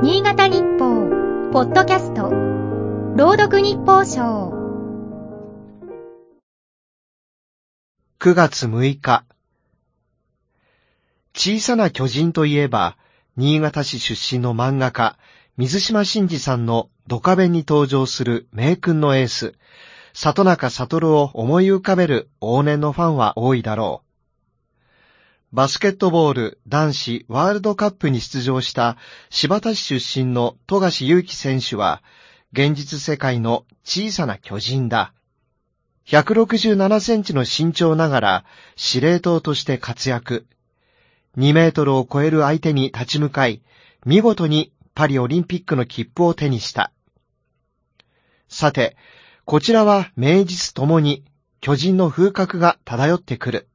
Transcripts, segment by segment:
新潟日報、ポッドキャスト、朗読日報賞。9月6日。小さな巨人といえば、新潟市出身の漫画家、水島真司さんのドカベンに登場する名君のエース、里中悟を思い浮かべる往年のファンは多いだろう。バスケットボール男子ワールドカップに出場した柴田市出身の富樫勇樹選手は、現実世界の小さな巨人だ。167センチの身長ながら司令塔として活躍。2メートルを超える相手に立ち向かい、見事にパリオリンピックの切符を手にした。さて、こちらは名実ともに巨人の風格が漂ってくる。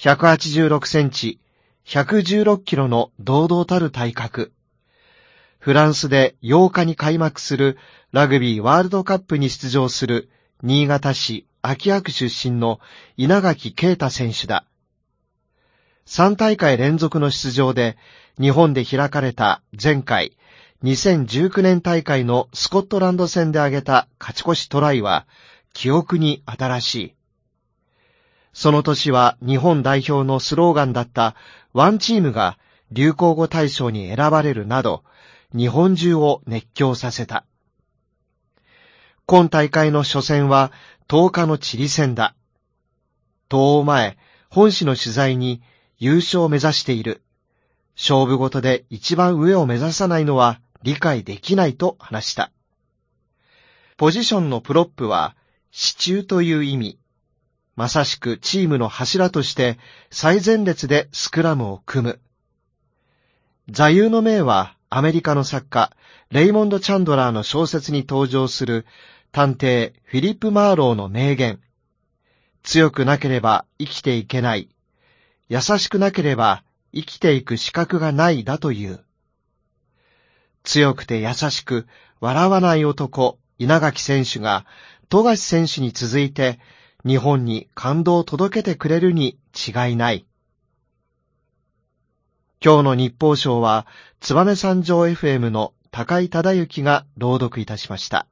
186センチ、116キロの堂々たる体格。フランスで8日に開幕するラグビーワールドカップに出場する新潟市秋葉区出身の稲垣啓太選手だ。3大会連続の出場で日本で開かれた前回2019年大会のスコットランド戦で挙げた勝ち越しトライは記憶に新しい。その年は日本代表のスローガンだったワンチームが流行語大賞に選ばれるなど日本中を熱狂させた。今大会の初戦は10日のチリ戦だ。東欧前、本誌の取材に優勝を目指している。勝負事で一番上を目指さないのは理解できないと話した。ポジションのプロップは支柱という意味。まさしくチームの柱として最前列でスクラムを組む。座右の銘はアメリカの作家レイモンド・チャンドラーの小説に登場する探偵フィリップ・マーローの名言。強くなければ生きていけない。優しくなければ生きていく資格がないだという。強くて優しく笑わない男、稲垣選手が富樫選手に続いて日本に感動を届けてくれるに違いない。今日の日報賞は、燕三条 FM の高井忠之が朗読いたしました。